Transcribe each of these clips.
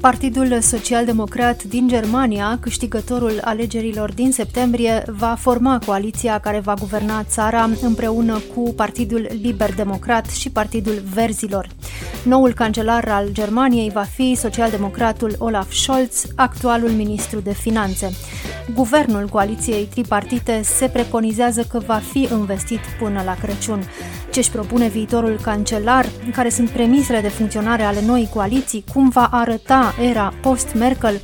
Partidul Social-Democrat din Germania, câștigătorul alegerilor din septembrie, va forma coaliția care va guverna țara împreună cu Partidul Liber-Democrat și Partidul Verzilor. Noul cancelar al Germaniei va fi socialdemocratul Olaf Scholz, actualul ministru de finanțe. Guvernul coaliției tripartite se preconizează că va fi investit până la Crăciun. Ce își propune viitorul cancelar, care sunt premisele de funcționare ale noii coaliții, cum va arăta era post-Merkel,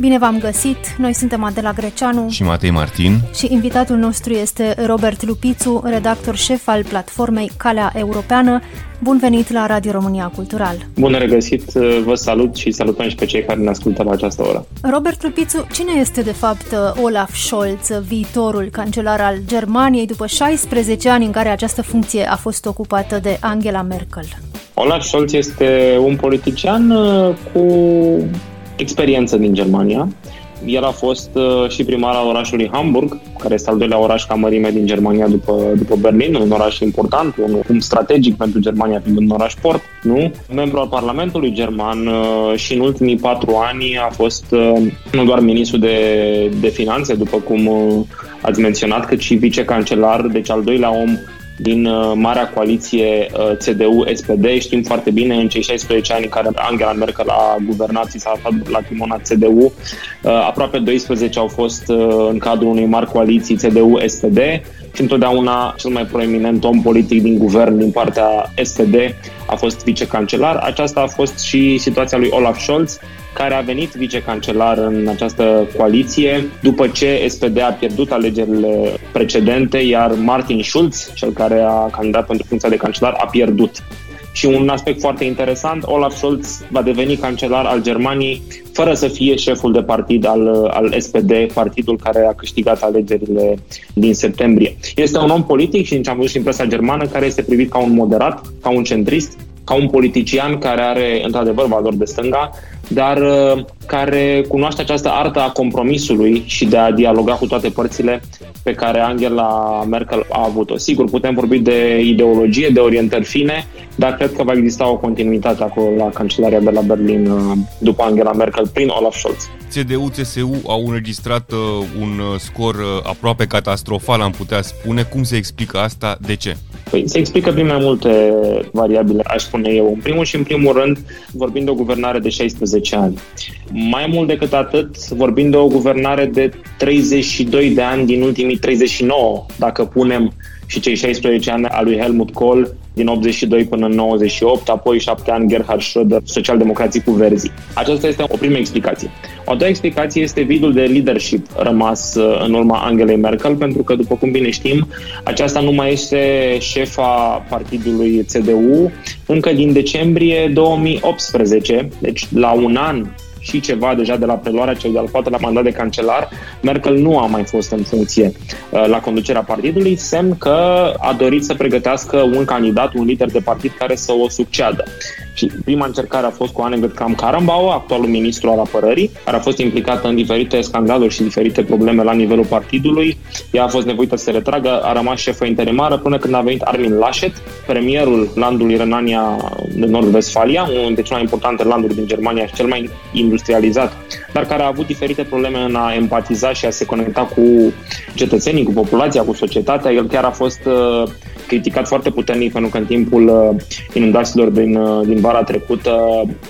Bine v-am găsit! Noi suntem Adela Greceanu și Matei Martin și invitatul nostru este Robert Lupițu, redactor șef al platformei Calea Europeană. Bun venit la Radio România Cultural! Bun regăsit! Vă salut și salutăm și pe cei care ne ascultă la această oră. Robert Lupițu, cine este de fapt Olaf Scholz, viitorul cancelar al Germaniei, după 16 ani în care această funcție a fost ocupată de Angela Merkel? Olaf Scholz este un politician uh, cu experiență din Germania. El a fost uh, și primar al orașului Hamburg, care este al doilea oraș ca mărime din Germania după, după Berlin, un oraș important, un, un strategic pentru Germania, fiind un oraș port, nu? Membru al Parlamentului German uh, și în ultimii patru ani a fost uh, nu doar ministru de, de finanțe, după cum ați menționat, cât și vicecancelar, deci al doilea om din uh, marea coaliție uh, CDU-SPD. Știm foarte bine, în cei 16 ani în care Angela Merkel a guvernat și s-a aflat la timona CDU, uh, aproape 12 au fost în cadrul unei mari coaliții CDU-SPD și întotdeauna cel mai proeminent om politic din guvern din partea SPD a fost vicecancelar. Aceasta a fost și situația lui Olaf Scholz, care a venit vicecancelar în această coaliție după ce SPD a pierdut alegerile precedente, iar Martin Schulz, cel care a candidat pentru funcția de cancelar, a pierdut. Și un aspect foarte interesant, Olaf Scholz va deveni cancelar al Germaniei fără să fie șeful de partid al, al SPD, partidul care a câștigat alegerile din septembrie. Este un om politic și am văzut și în presa germană care este privit ca un moderat, ca un centrist, ca un politician care are într-adevăr valori de stânga, dar uh, care cunoaște această artă a compromisului și de a dialoga cu toate părțile pe care Angela Merkel a avut-o. Sigur, putem vorbi de ideologie, de orientări fine, dar cred că va exista o continuitate acolo la Cancelaria de la Berlin uh, după Angela Merkel prin Olaf Scholz. CDU-CSU au înregistrat uh, un scor aproape catastrofal, am putea spune. Cum se explică asta? De ce? Păi se explică prin mai multe variabile, aș spune eu. În primul și în primul rând, vorbim de o guvernare de 16 ani. Mai mult decât atât, vorbim de o guvernare de 32 de ani din ultimii 39, dacă punem și cei 16 ani al lui Helmut Kohl din 82 până în 98, apoi 7 ani Gerhard Schröder, socialdemocrații cu verzi. Aceasta este o primă explicație. O a doua explicație este vidul de leadership rămas uh, în urma Angelei Merkel, pentru că, după cum bine știm, aceasta nu mai este șefa partidului CDU încă din decembrie 2018, deci la un an și ceva deja de la preluarea cel de-al patrulea mandat de cancelar, Merkel nu a mai fost în funcție uh, la conducerea partidului, semn că a dorit să pregătească un candidat, un lider de partid care să o succeadă. Și prima încercare a fost cu Annegret Kramp-Karrenbauer, actualul ministru al apărării, care a fost implicată în diferite scandaluri și diferite probleme la nivelul partidului. Ea a fost nevoită să se retragă, a rămas șefă interimară până când a venit Armin Laschet, premierul landului Renania de Nord-Vestfalia, unul dintre cele mai importante landuri din Germania și cel mai industrializat, dar care a avut diferite probleme în a empatiza și a se conecta cu cetățenii, cu populația, cu societatea. El chiar a fost uh, criticat foarte puternic pentru că în timpul uh, inundațiilor din, uh, din vara trecută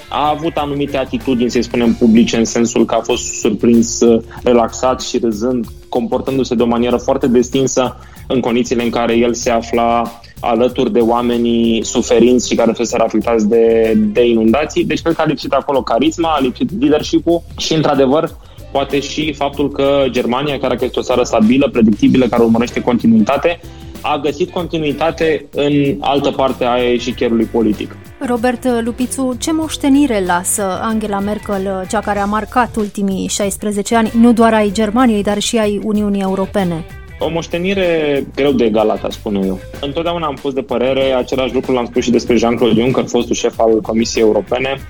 a avut anumite atitudini, să spunem, publice, în sensul că a fost surprins relaxat și râzând, comportându-se de o manieră foarte destinsă în condițiile în care el se afla alături de oamenii suferinți și care fusese afectați de, de inundații. Deci cred că a lipsit acolo carisma, a lipsit leadership-ul și, într-adevăr, poate și faptul că Germania, care este o țară stabilă, predictibilă, care urmărește continuitate, a găsit continuitate în altă parte a eșichierului politic. Robert Lupițu, ce moștenire lasă Angela Merkel, cea care a marcat ultimii 16 ani, nu doar ai Germaniei, dar și ai Uniunii Europene? O moștenire greu de egalat, aș spune eu. Întotdeauna am fost de părere, același lucru l-am spus și despre Jean-Claude Juncker, fostul șef al Comisiei Europene,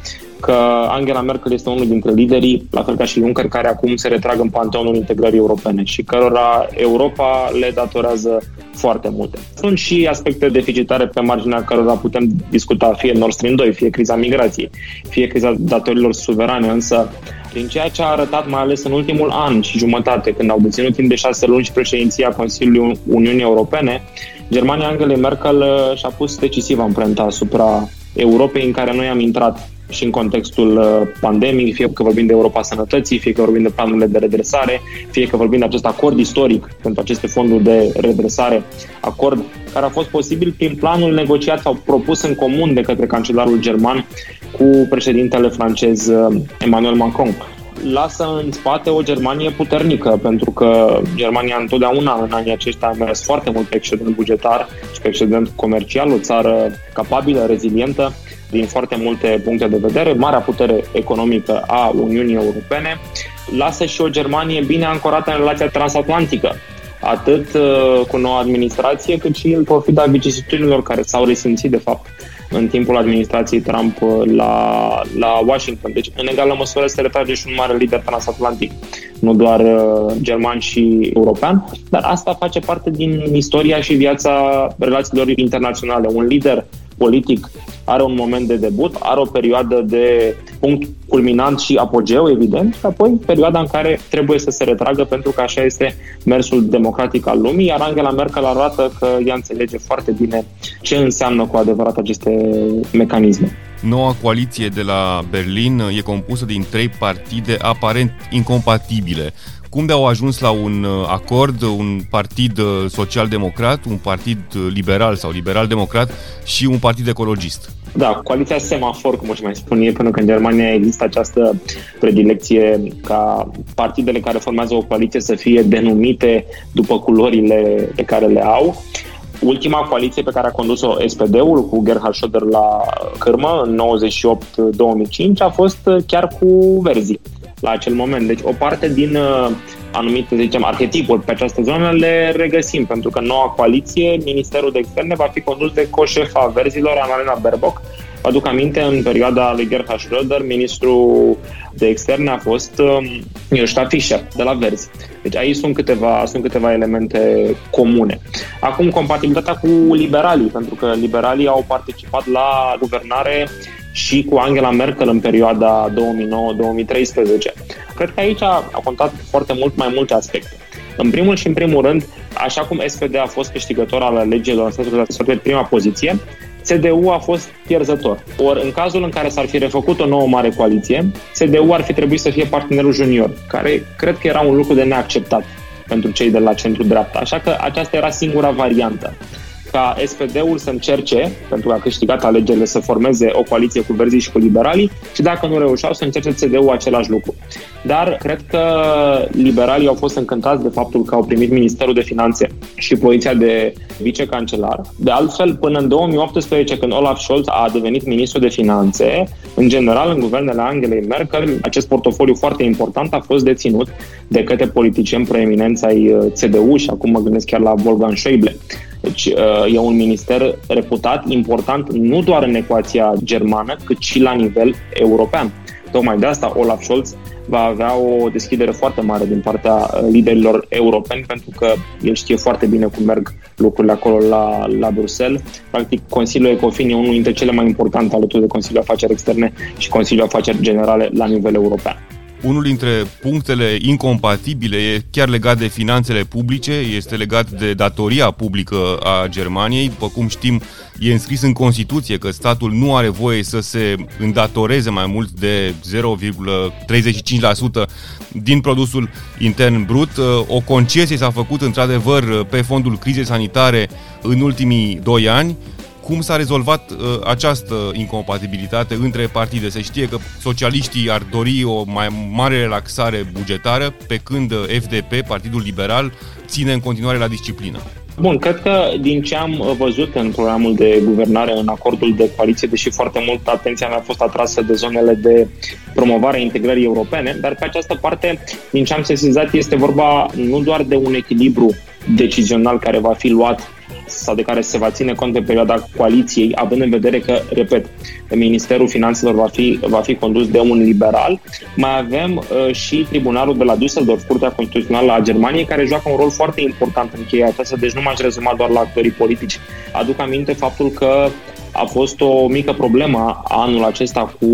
că Angela Merkel este unul dintre liderii, la fel ca și Juncker, care acum se retrag în panteonul integrării europene și cărora Europa le datorează foarte multe. Sunt și aspecte deficitare pe marginea cărora putem discuta, fie Nord Stream 2, fie criza migrației, fie criza datorilor suverane, însă prin ceea ce a arătat mai ales în ultimul an și jumătate, când au deținut timp de șase luni și președinția Consiliului Uniunii Europene, Germania Angela Merkel uh, și-a pus decisiv amprenta asupra Europei în care noi am intrat și în contextul uh, pandemic, fie că vorbim de Europa Sănătății, fie că vorbim de planurile de redresare, fie că vorbim de acest acord istoric pentru aceste fonduri de redresare, acord care a fost posibil prin planul negociat sau propus în comun de către cancelarul german cu președintele francez uh, Emmanuel Macron. Lasă în spate o Germanie puternică, pentru că Germania întotdeauna în anii aceștia a mers foarte mult pe excedent bugetar și pe excedent comercial, o țară capabilă, rezilientă din foarte multe puncte de vedere, marea putere economică a Uniunii Europene, lasă și o Germanie bine ancorată în relația transatlantică, atât uh, cu noua administrație, cât și în profita vicisitudinilor care s-au resimțit, de fapt, în timpul administrației Trump uh, la, la Washington. Deci, în egală măsură, se retrage și un mare lider transatlantic, nu doar uh, german și european, dar asta face parte din istoria și viața relațiilor internaționale. Un lider politic are un moment de debut, are o perioadă de punct culminant și apogeu, evident, și apoi perioada în care trebuie să se retragă pentru că așa este mersul democratic al lumii, iar Angela Merkel arată că ea înțelege foarte bine ce înseamnă cu adevărat aceste mecanisme. Noua coaliție de la Berlin e compusă din trei partide aparent incompatibile cum de au ajuns la un uh, acord un partid uh, social-democrat, un partid uh, liberal sau liberal-democrat și un partid ecologist? Da, coaliția semafor, cum își mai spun ei, pentru că în Germania există această predilecție ca partidele care formează o coaliție să fie denumite după culorile pe care le au. Ultima coaliție pe care a condus-o SPD-ul cu Gerhard Schröder la cârmă în 98-2005 a fost chiar cu Verzi la acel moment. Deci o parte din uh, anumite, să zicem, arhetipuri pe această zonă le regăsim, pentru că noua coaliție, Ministerul de Externe, va fi condus de coșefa verzilor, Annalena Baerbock. Vă aduc aminte, în perioada lui Gerhard Schröder, ministrul de externe a fost um, Fischer, de la Verzi. Deci aici sunt câteva, sunt câteva elemente comune. Acum, compatibilitatea cu liberalii, pentru că liberalii au participat la guvernare și cu Angela Merkel în perioada 2009-2013. Cred că aici a contat foarte mult mai multe aspecte. În primul și în primul rând, așa cum SPD a fost câștigător al alegerilor în sensul de prima poziție, CDU a fost pierzător. Ori în cazul în care s-ar fi refăcut o nouă mare coaliție, CDU ar fi trebuit să fie partenerul junior, care cred că era un lucru de neacceptat pentru cei de la centru-dreapta. Așa că aceasta era singura variantă ca SPD-ul să încerce, pentru că a câștigat alegerile, să formeze o coaliție cu verzii și cu liberalii și dacă nu reușeau să încerce CD-ul același lucru. Dar cred că liberalii au fost încântați de faptul că au primit Ministerul de Finanțe și poziția de vicecancelar. De altfel, până în 2018, când Olaf Scholz a devenit ministru de finanțe, în general, în guvernele Angelei Merkel, acest portofoliu foarte important a fost deținut de către politicieni proeminenți ai uh, CDU și acum mă gândesc chiar la Wolfgang Schäuble. Deci uh, e un minister reputat, important, nu doar în ecuația germană, cât și la nivel european. Tocmai de asta Olaf Scholz va avea o deschidere foarte mare din partea uh, liderilor europeni, pentru că el știe foarte bine cum merg lucrurile acolo la, la Bruxelles. Practic, Consiliul Ecofin e unul dintre cele mai importante alături de Consiliul Afaceri Externe și Consiliul Afaceri Generale la nivel european. Unul dintre punctele incompatibile e chiar legat de finanțele publice, este legat de datoria publică a Germaniei. După cum știm, e înscris în Constituție că statul nu are voie să se îndatoreze mai mult de 0,35% din produsul intern brut. O concesie s-a făcut într-adevăr pe fondul crizei sanitare în ultimii doi ani cum s-a rezolvat uh, această incompatibilitate între partide? Se știe că socialiștii ar dori o mai mare relaxare bugetară, pe când uh, FDP, Partidul Liberal, ține în continuare la disciplină. Bun, cred că din ce am văzut în programul de guvernare, în acordul de coaliție, deși foarte mult atenția mea a fost atrasă de zonele de promovare a integrării europene, dar pe această parte, din ce am sesizat, este vorba nu doar de un echilibru decizional care va fi luat sau de care se va ține cont pe perioada coaliției, având în vedere că, repet, Ministerul Finanțelor va fi, va fi condus de un liberal. Mai avem uh, și Tribunalul de la Düsseldorf, Curtea Constituțională a Germaniei, care joacă un rol foarte important în cheia aceasta, deci nu m-aș rezuma doar la actorii politici. Aduc aminte faptul că a fost o mică problemă anul acesta cu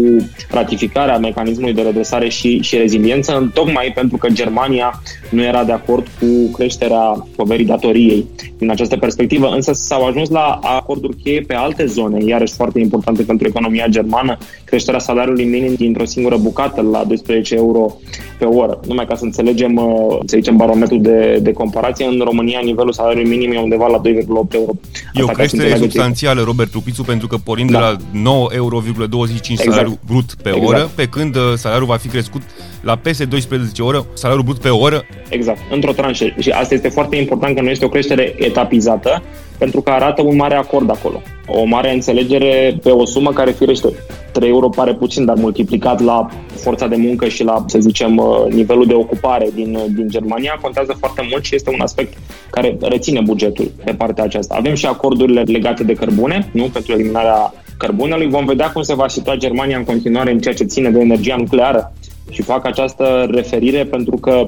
ratificarea mecanismului de redresare și, și reziliență, tocmai pentru că Germania nu era de acord cu creșterea poverii datoriei. Din această perspectivă, însă s-au ajuns la acorduri cheie pe alte zone, iarăși foarte importante pentru economia germană, creșterea salariului minim dintr-o singură bucată la 12 euro pe oră. Numai ca să înțelegem, uh, să zicem, barometrul de, de comparație, în România nivelul salariului minim e undeva la 2,8 euro. E o creștere substanțială, Robert Tupițu, pentru că pornind da. de la 9,25 euro exact. salariul brut pe exact. oră, pe când uh, salariul va fi crescut la peste 12 ore, salariul brut pe oră. Exact, într-o tranșă. Și asta este foarte important că nu este o creștere etapizată, pentru că arată un mare acord acolo. O mare înțelegere pe o sumă care, firește, 3 euro pare puțin, dar multiplicat la forța de muncă și la, să zicem, uh, nivelul de ocupare din, uh, din Germania, contează foarte mult și este un aspect care reține bugetul pe partea aceasta. Avem și acordurile legate de cărbune, nu? Pentru eliminarea cărbunelui. Vom vedea cum se va situa Germania în continuare în ceea ce ține de energia nucleară și fac această referire pentru că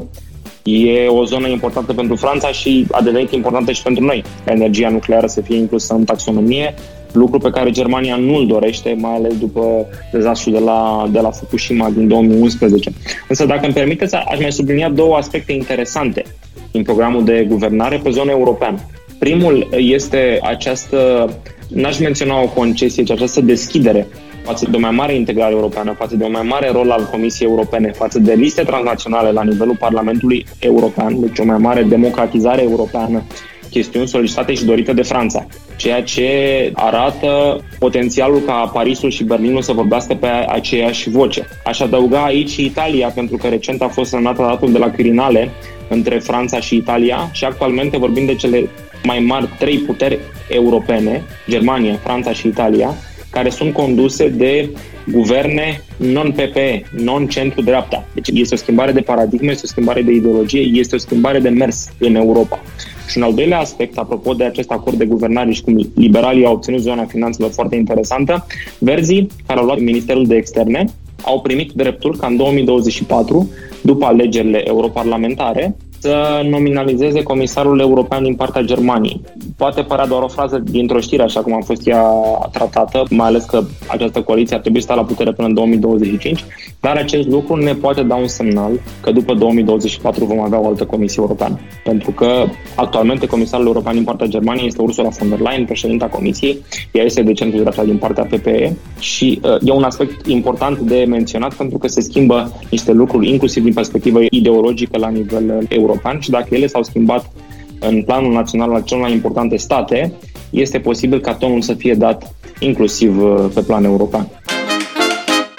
e o zonă importantă pentru Franța și a devenit importantă și pentru noi, ca energia nucleară să fie inclusă în taxonomie, lucru pe care Germania nu îl dorește, mai ales după dezastrul de la, de la Fukushima din 2011. Însă, dacă îmi permiteți, aș mai sublinia două aspecte interesante din programul de guvernare pe zona europeană. Primul este această, n-aș menționa o concesie, ci această deschidere față de o mai mare integrare europeană, față de un mai mare rol al Comisiei Europene, față de liste transnaționale la nivelul Parlamentului European, deci o mai mare democratizare europeană, chestiuni solicitate și dorite de Franța, ceea ce arată potențialul ca Parisul și Berlinul să vorbească pe aceeași voce. Aș adăuga aici și Italia, pentru că recent a fost semnat datul de la Quirinale între Franța și Italia și actualmente vorbim de cele mai mari trei puteri europene, Germania, Franța și Italia, care sunt conduse de guverne non-PPE, non-centru-dreapta. Deci este o schimbare de paradigmă, este o schimbare de ideologie, este o schimbare de mers în Europa. Și un al doilea aspect, apropo de acest acord de guvernare și cum liberalii au obținut zona finanțelor foarte interesantă, Verzii, care au luat Ministerul de Externe, au primit dreptul ca în 2024, după alegerile europarlamentare, să nominalizeze comisarul european din partea Germaniei. Poate părea doar o frază dintr-o știre, așa cum a fost ea tratată, mai ales că această coaliție ar trebui să la putere până în 2025, dar acest lucru ne poate da un semnal că după 2024 vom avea o altă comisie europeană. Pentru că actualmente comisarul european din partea Germaniei este Ursula von der Leyen, președinta comisiei, ea este de centru dreapta din partea PPE și uh, e un aspect important de menționat pentru că se schimbă niște lucruri, inclusiv din perspectivă ideologică la nivel european european și dacă ele s-au schimbat în planul național al celor mai importante state, este posibil ca tonul să fie dat inclusiv uh, pe plan european.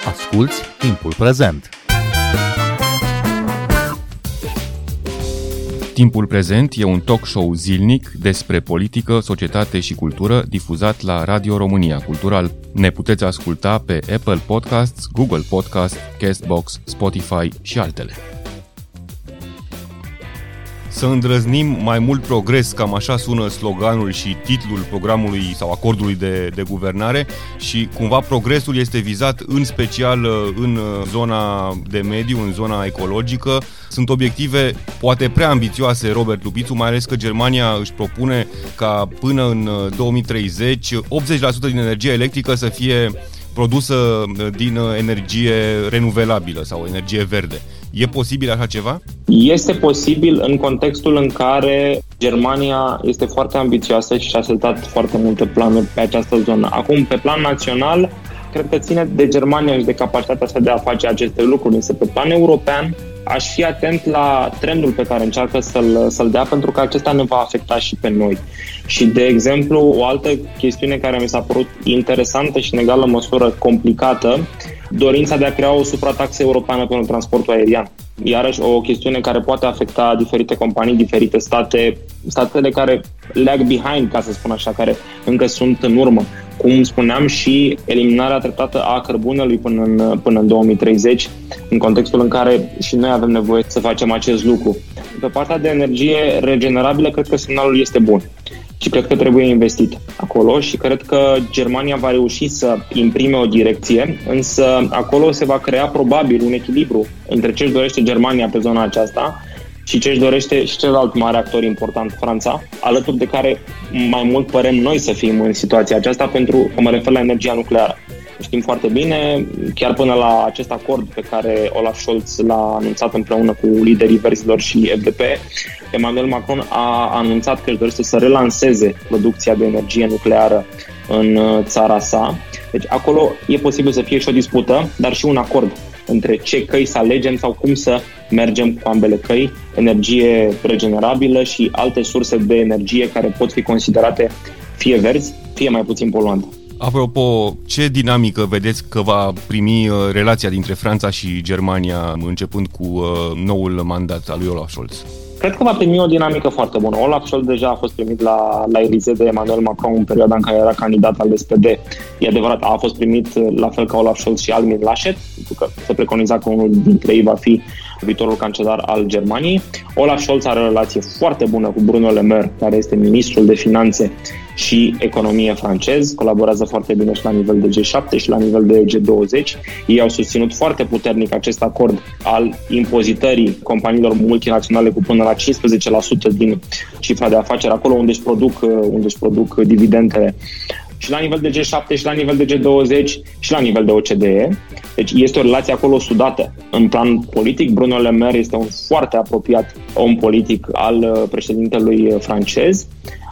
Asculți timpul prezent! Timpul prezent e un talk show zilnic despre politică, societate și cultură difuzat la Radio România Cultural. Ne puteți asculta pe Apple Podcasts, Google Podcasts, Castbox, Spotify și altele să îndrăznim mai mult progres, cam așa sună sloganul și titlul programului sau acordului de, de guvernare și cumva progresul este vizat în special uh, în uh, zona de mediu, în zona ecologică. Sunt obiective poate prea ambițioase, Robert Lupițu, mai ales că Germania își propune ca până în 2030 uh, 80% din energia electrică să fie produsă din energie renuvelabilă sau energie verde. E posibil așa ceva? Este posibil în contextul în care Germania este foarte ambițioasă și și-a setat foarte multe planuri pe această zonă. Acum, pe plan național, cred că ține de Germania și de capacitatea asta de a face aceste lucruri, însă pe plan european aș fi atent la trendul pe care încearcă să-l, să-l dea, pentru că acesta ne va afecta și pe noi. Și, de exemplu, o altă chestiune care mi s-a părut interesantă și, în egală măsură, complicată, dorința de a crea o suprataxă europeană pentru transportul aerian. Iarăși o chestiune care poate afecta diferite companii, diferite state, statele care lag behind, ca să spun așa, care încă sunt în urmă. Cum spuneam, și eliminarea treptată a cărbunelui până în, până în 2030, în contextul în care și noi avem nevoie să facem acest lucru. Pe partea de energie regenerabilă, cred că semnalul este bun. Și cred că trebuie investit acolo și cred că Germania va reuși să imprime o direcție, însă acolo se va crea probabil un echilibru între ce își dorește Germania pe zona aceasta și ce își dorește și celălalt mare actor important, Franța, alături de care mai mult părem noi să fim în situația aceasta pentru că mă refer la energia nucleară. Știm foarte bine, chiar până la acest acord pe care Olaf Scholz l-a anunțat împreună cu liderii verzilor și FDP, Emmanuel Macron a anunțat că își dorește să relanseze producția de energie nucleară în uh, țara sa. Deci acolo e posibil să fie și o dispută, dar și un acord între ce căi să alegem sau cum să mergem cu ambele căi, energie regenerabilă și alte surse de energie care pot fi considerate fie verzi, fie mai puțin poluante. Apropo, ce dinamică vedeți că va primi uh, relația dintre Franța și Germania începând cu uh, noul mandat al lui Olaf Scholz? Cred că va primi o dinamică foarte bună. Olaf Scholz deja a fost primit la, la Elysee de Emmanuel Macron în perioada în care era candidat al SPD. E adevărat, a fost primit la fel ca Olaf Scholz și Almin Laschet, pentru că se preconiza că unul dintre ei va fi viitorul cancelar al Germaniei. Olaf Scholz are o relație foarte bună cu Bruno Le Maire, care este ministrul de finanțe și economie francez, colaborează foarte bine și la nivel de G7 și la nivel de G20. Ei au susținut foarte puternic acest acord al impozitării companiilor multinaționale cu până la 15% din cifra de afaceri, acolo unde își produc, unde își produc dividendele și la nivel de G7 și la nivel de G20 și la nivel de OCDE. Deci este o relație acolo sudată. În plan politic, Bruno Le Maire este un foarte apropiat om politic al uh, președintelui francez,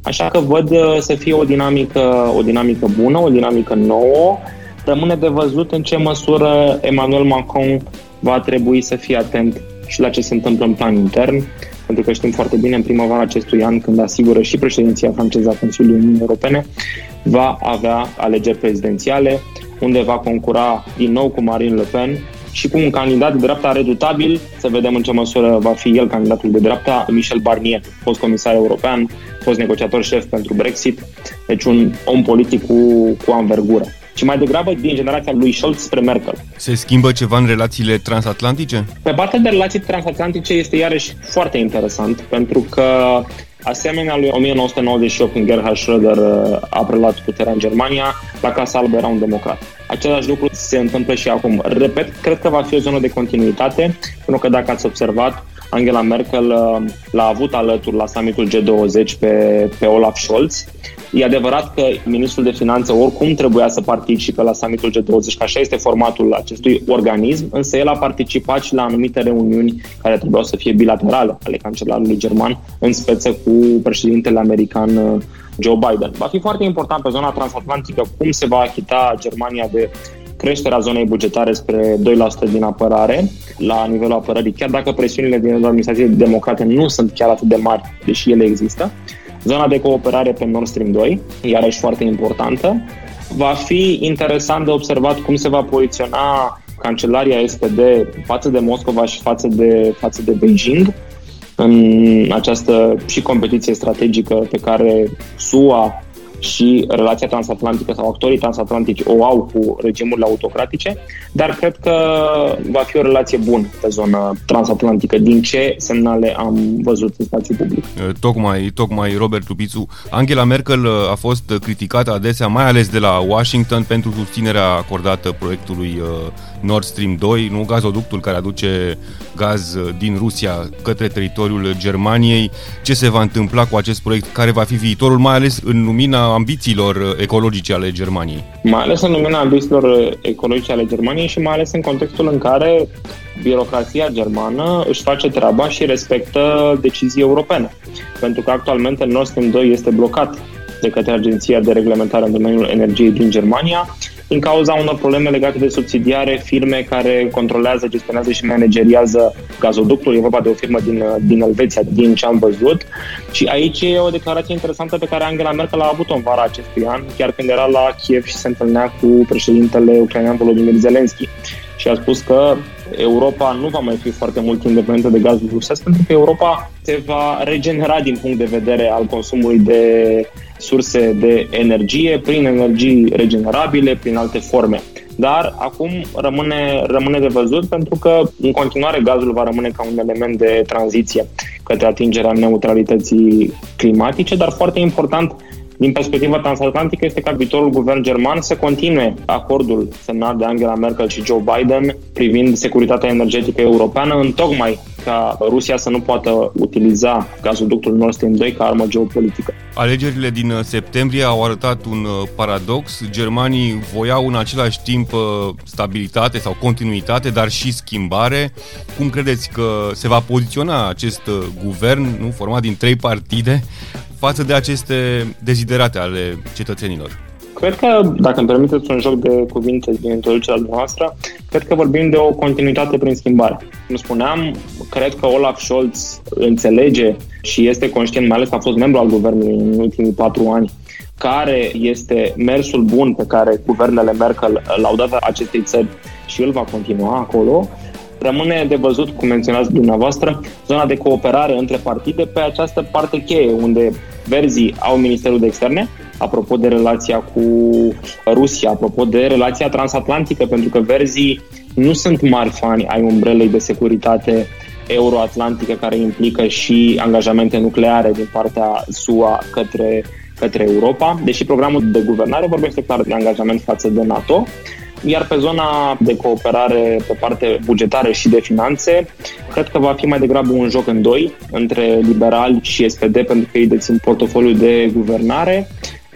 așa că văd uh, să fie o dinamică, o dinamică bună, o dinamică nouă. Rămâne de văzut în ce măsură Emmanuel Macron va trebui să fie atent și la ce se întâmplă în plan intern, pentru că știm foarte bine în primăvara acestui an, când asigură și președinția franceză a Consiliului Uniunii Europene, va avea alegeri prezidențiale, unde va concura din nou cu Marine Le Pen și cu un candidat de dreapta redutabil, să vedem în ce măsură va fi el candidatul de dreapta, Michel Barnier, fost comisar european, fost negociator șef pentru Brexit, deci un om politic cu, cu anvergură ci mai degrabă din generația lui Scholz spre Merkel. Se schimbă ceva în relațiile transatlantice? Pe partea de relații transatlantice este iarăși foarte interesant, pentru că Asemenea lui 1998, când Gerhard Schröder uh, a preluat puterea în Germania, la Casa Albă era un democrat. Același lucru se întâmplă și acum. Repet, cred că va fi o zonă de continuitate, pentru că dacă ați observat, Angela Merkel uh, l-a avut alături la summitul G20 pe, pe Olaf Scholz. E adevărat că ministrul de finanțe oricum trebuia să participe la summitul G20, că așa este formatul acestui organism, însă el a participat și la anumite reuniuni care trebuiau să fie bilaterale ale cancelarului german, în speță cu președintele american uh, Joe Biden. Va fi foarte important pe zona transatlantică cum se va achita Germania de creșterea zonei bugetare spre 2% din apărare la nivelul apărării, chiar dacă presiunile din administrație democrate nu sunt chiar atât de mari, deși ele există. Zona de cooperare pe Nord Stream 2, iarăși foarte importantă. Va fi interesant de observat cum se va poziționa cancelaria SPD față de Moscova și față de, față de Beijing în această și competiție strategică pe care SUA și relația transatlantică sau actorii transatlantici o au cu regimurile autocratice, dar cred că va fi o relație bună pe zona transatlantică, din ce semnale am văzut în spațiu public. Tocmai, tocmai Robert Lupițu, Angela Merkel a fost criticată adesea, mai ales de la Washington, pentru susținerea acordată proiectului Nord Stream 2, nu gazoductul care aduce gaz din Rusia către teritoriul Germaniei. Ce se va întâmpla cu acest proiect? Care va fi viitorul, mai ales în lumina ambițiilor ecologice ale Germaniei? Mai ales în lumina ambițiilor ecologice ale Germaniei și mai ales în contextul în care birocrația germană își face treaba și respectă decizii europene. Pentru că actualmente Nord Stream 2 este blocat de către Agenția de Reglementare în domeniul energiei din Germania, din cauza unor probleme legate de subsidiare, firme care controlează, gestionează și manageriază gazoductul. E vorba de o firmă din, din Elveția, din ce am văzut. Și aici e o declarație interesantă pe care Angela Merkel a avut-o în vara acestui an, chiar când era la Kiev și se întâlnea cu președintele ucrainean Volodymyr Zelensky. Și a spus că Europa nu va mai fi foarte mult independentă de gazul rusesc, pentru că Europa se va regenera din punct de vedere al consumului de surse de energie prin energii regenerabile, prin alte forme. dar acum rămâne, rămâne de văzut pentru că în continuare gazul va rămâne ca un element de tranziție către atingerea neutralității climatice, dar foarte important din perspectiva transatlantică este ca viitorul guvern german să continue acordul semnat de Angela Merkel și Joe Biden privind securitatea energetică europeană, în tocmai ca Rusia să nu poată utiliza gazoductul Nord Stream 2 ca armă geopolitică. Alegerile din uh, septembrie au arătat un uh, paradox. Germanii voiau în același timp uh, stabilitate sau continuitate, dar și schimbare. Cum credeți că se va poziționa acest guvern, nu, format din trei partide, față de aceste deziderate ale cetățenilor? Cred că, dacă îmi permiteți un joc de cuvinte din introducerea noastră, cred că vorbim de o continuitate prin schimbare. Cum spuneam, cred că Olaf Scholz înțelege și este conștient, mai ales că a fost membru al guvernului în ultimii patru ani, care este mersul bun pe care guvernele Merkel l-au dat acestei țări și el va continua acolo. Rămâne de văzut, cum menționați dumneavoastră, zona de cooperare între partide pe această parte cheie, unde Verzii au Ministerul de Externe, apropo de relația cu Rusia, apropo de relația transatlantică, pentru că Verzii nu sunt mari fani ai umbrelei de securitate euroatlantică care implică și angajamente nucleare din partea SUA către, către Europa, deși programul de guvernare vorbește clar de angajament față de NATO. Iar pe zona de cooperare pe parte bugetară și de finanțe, cred că va fi mai degrabă un joc în doi între liberali și SPD, pentru că ei dețin portofoliul de guvernare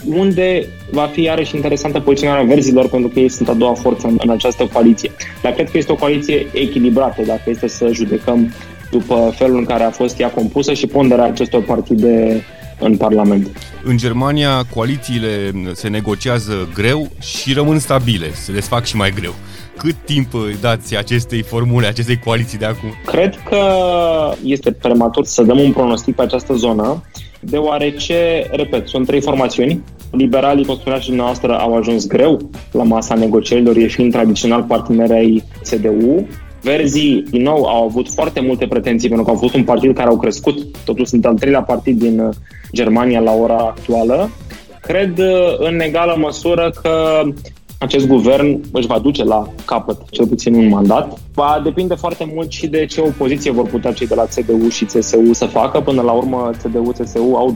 unde va fi iarăși interesantă poziționarea verzilor pentru că ei sunt a doua forță în, în această coaliție. Dar cred că este o coaliție echilibrată dacă este să judecăm după felul în care a fost ea compusă și ponderea acestor partide în Parlament. În Germania, coalițiile se negociază greu și rămân stabile, se desfac și mai greu. Cât timp dați acestei formule, acestei coaliții de acum? Cred că este prematur să dăm un pronostic pe această zonă, deoarece, repet, sunt trei formațiuni. Liberalii, cum spunea și dumneavoastră, au ajuns greu la masa negocierilor, ieșind tradițional parteneri ai CDU. Verzii, din nou, au avut foarte multe pretenții pentru că au fost un partid care au crescut. Totuși sunt al treilea partid din uh, Germania la ora actuală. Cred uh, în egală măsură că acest guvern își va duce la capăt cel puțin un mandat. Va depinde foarte mult și de ce opoziție vor putea cei de la CDU și CSU să facă. Până la urmă, CDU-CSU au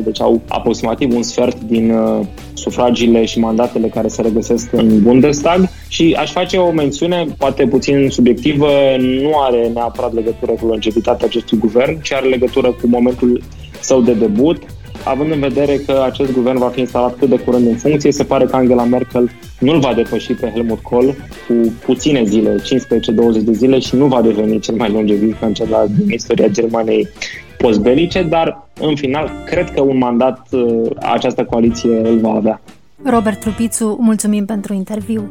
25%, deci au aproximativ un sfert din uh, sufragiile și mandatele care se regăsesc în Bundestag. Și aș face o mențiune, poate puțin subiectivă, nu are neapărat legătură cu longevitatea acestui guvern, ci are legătură cu momentul său de debut având în vedere că acest guvern va fi instalat cât de curând în funcție, se pare că Angela Merkel nu-l va depăși pe Helmut Kohl cu puține zile, 15-20 de zile și nu va deveni cel mai longeviv cancelar din istoria Germaniei postbelice, dar în final cred că un mandat uh, această coaliție îl va avea. Robert Trupițu, mulțumim pentru interviu.